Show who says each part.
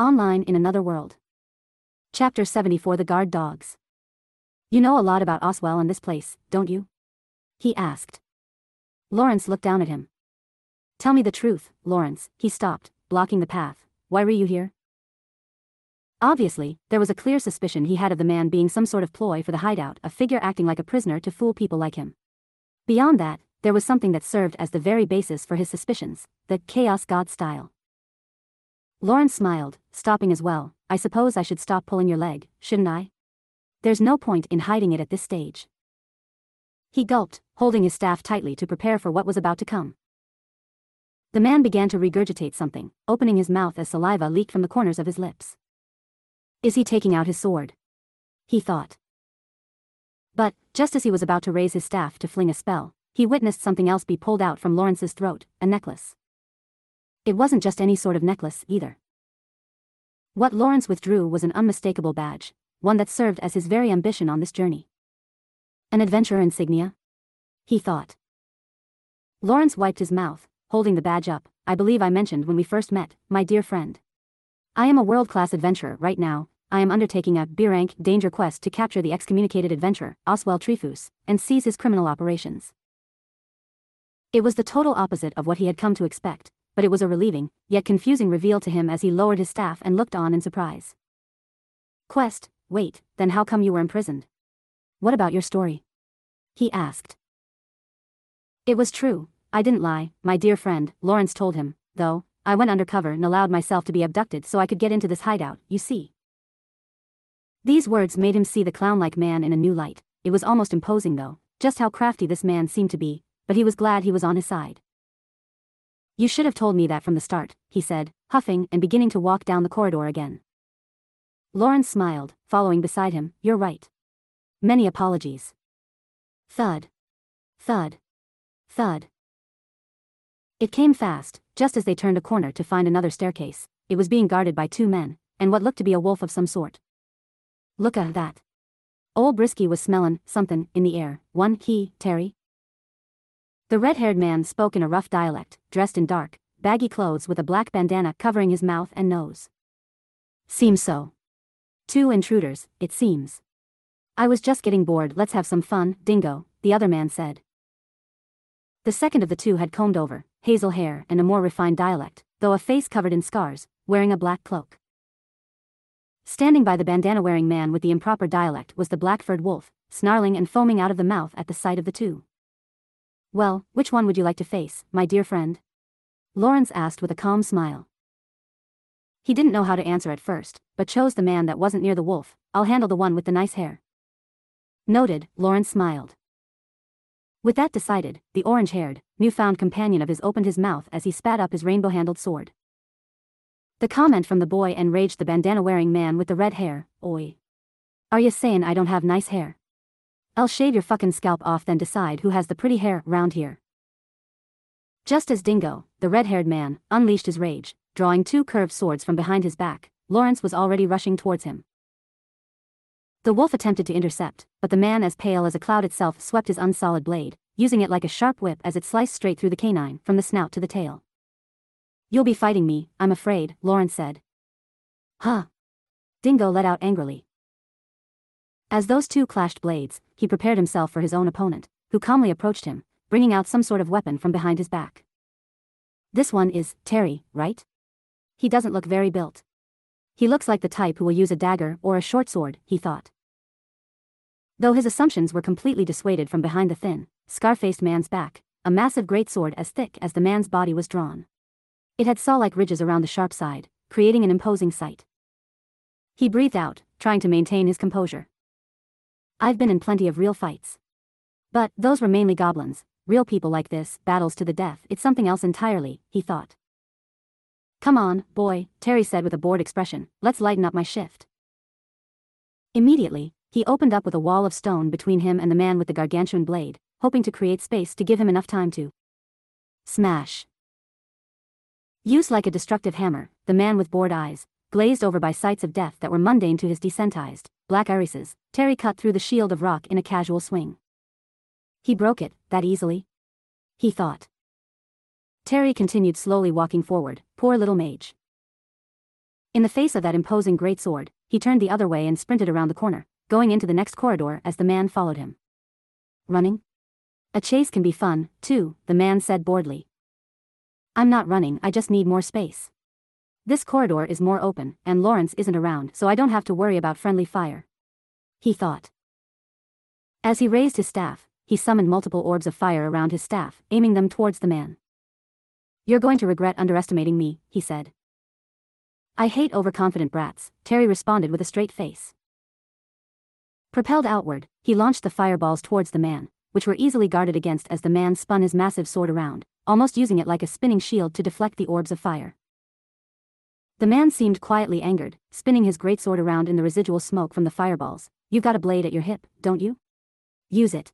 Speaker 1: Online in Another World. Chapter 74 The Guard Dogs. You know a lot about Oswell and this place, don't you? He asked. Lawrence looked down at him. Tell me the truth, Lawrence, he stopped, blocking the path. Why were you here? Obviously, there was a clear suspicion he had of the man being some sort of ploy for the hideout, a figure acting like a prisoner to fool people like him. Beyond that, there was something that served as the very basis for his suspicions, the chaos god style. Lawrence smiled, stopping as well. I suppose I should stop pulling your leg, shouldn't I? There's no point in hiding it at this stage. He gulped, holding his staff tightly to prepare for what was about to come. The man began to regurgitate something, opening his mouth as saliva leaked from the corners of his lips. Is he taking out his sword? He thought. But, just as he was about to raise his staff to fling a spell, he witnessed something else be pulled out from Lawrence's throat, a necklace. It wasn't just any sort of necklace, either. What Lawrence withdrew was an unmistakable badge, one that served as his very ambition on this journey. An adventurer insignia? He thought. Lawrence wiped his mouth, holding the badge up. I believe I mentioned when we first met, my dear friend. I am a world-class adventurer right now, I am undertaking a B-rank danger quest to capture the excommunicated adventurer, Oswell Trifus, and seize his criminal operations. It was the total opposite of what he had come to expect, but it was a relieving, yet confusing reveal to him as he lowered his staff and looked on in surprise. Quest, wait, then how come you were imprisoned? What about your story? He asked. It was true, I didn't lie, my dear friend, Lawrence told him, though, I went undercover and allowed myself to be abducted so I could get into this hideout, you see. These words made him see the clown-like man in a new light. It was almost imposing though, just how crafty this man seemed to be, but he was glad he was on his side. You should have told me that from the start, he said, huffing and beginning to walk down the corridor again. Lawrence smiled, following beside him, you're right. Many apologies. Thud. Thud. Thud. It came fast, just as they turned a corner to find another staircase. It was being guarded by two men, and what looked to be a wolf of some sort. Look at that. Old Brisky was smellin' something in the air. One, he, Terry, the red-haired man spoke in a rough dialect, dressed in dark, baggy clothes with a black bandana covering his mouth and nose. Seems so. Two intruders, it seems. I was just getting bored, let's have some fun, dingo, the other man said. The second of the two had combed over, hazel hair and a more refined dialect, though a face covered in scars, wearing a black cloak. Standing by the bandana-wearing man with the improper dialect was the black-furred wolf, snarling and foaming out of the mouth at the sight of the two. Well, which one would you like to face, my dear friend? Lawrence asked with a calm smile. He didn't know how to answer at first, but chose the man that wasn't near the wolf. I'll handle the one with the nice hair. Noted, Lawrence smiled. With that decided, the orange-haired, newfound companion of his opened his mouth as he spat up his rainbow-handled sword. The comment from the boy enraged the bandana-wearing man with the red hair, oi. Are you saying I don't have nice hair? I'll shave your fucking scalp off then decide who has the pretty hair round here. Just as Dingo, the red-haired man, unleashed his rage, drawing two curved swords from behind his back, Lawrence was already rushing towards him. The wolf attempted to intercept, but the man as pale as a cloud itself swept his unsolid blade, using it like a sharp whip as it sliced straight through the canine, from the snout to the tail. You'll be fighting me, I'm afraid, Lawrence said. Huh. Dingo let out angrily, as those two clashed blades, he prepared himself for his own opponent, who calmly approached him, bringing out some sort of weapon from behind his back. This one is Terry, right? He doesn't look very built. He looks like the type who will use a dagger or a short sword, he thought. Though his assumptions were completely dissuaded from behind the thin, scar-faced man's back, a massive greatsword as thick as the man's body was drawn. It had saw-like ridges around the sharp side, creating an imposing sight. He breathed out, trying to maintain his composure. I've been in plenty of real fights. But, those were mainly goblins. Real people like this, battles to the death, it's something else entirely, he thought. Come on, boy, Terry said with a bored expression, let's lighten up my shift. Immediately, he opened up with a wall of stone between him and the man with the gargantuan blade, hoping to create space to give him enough time to smash. Used like a destructive hammer, the man with bored eyes, glazed over by sights of death that were mundane to his desensitized, black irises, Terry cut through the shield of rock in a casual swing. He broke it, that easily? He thought. Terry continued slowly walking forward, poor little mage. In the face of that imposing great sword, he turned the other way and sprinted around the corner, going into the next corridor as the man followed him. Running? A chase can be fun, too, the man said boredly. I'm not running, I just need more space. This corridor is more open, and Lawrence isn't around, so I don't have to worry about friendly fire. He thought. As he raised his staff, he summoned multiple orbs of fire around his staff, aiming them towards the man. You're going to regret underestimating me, he said. I hate overconfident brats, Terry responded with a straight face. Propelled outward, he launched the fireballs towards the man, which were easily guarded against as the man spun his massive sword around, almost using it like a spinning shield to deflect the orbs of fire. The man seemed quietly angered, spinning his greatsword around in the residual smoke from the fireballs. You've got a blade at your hip, don't you? Use it.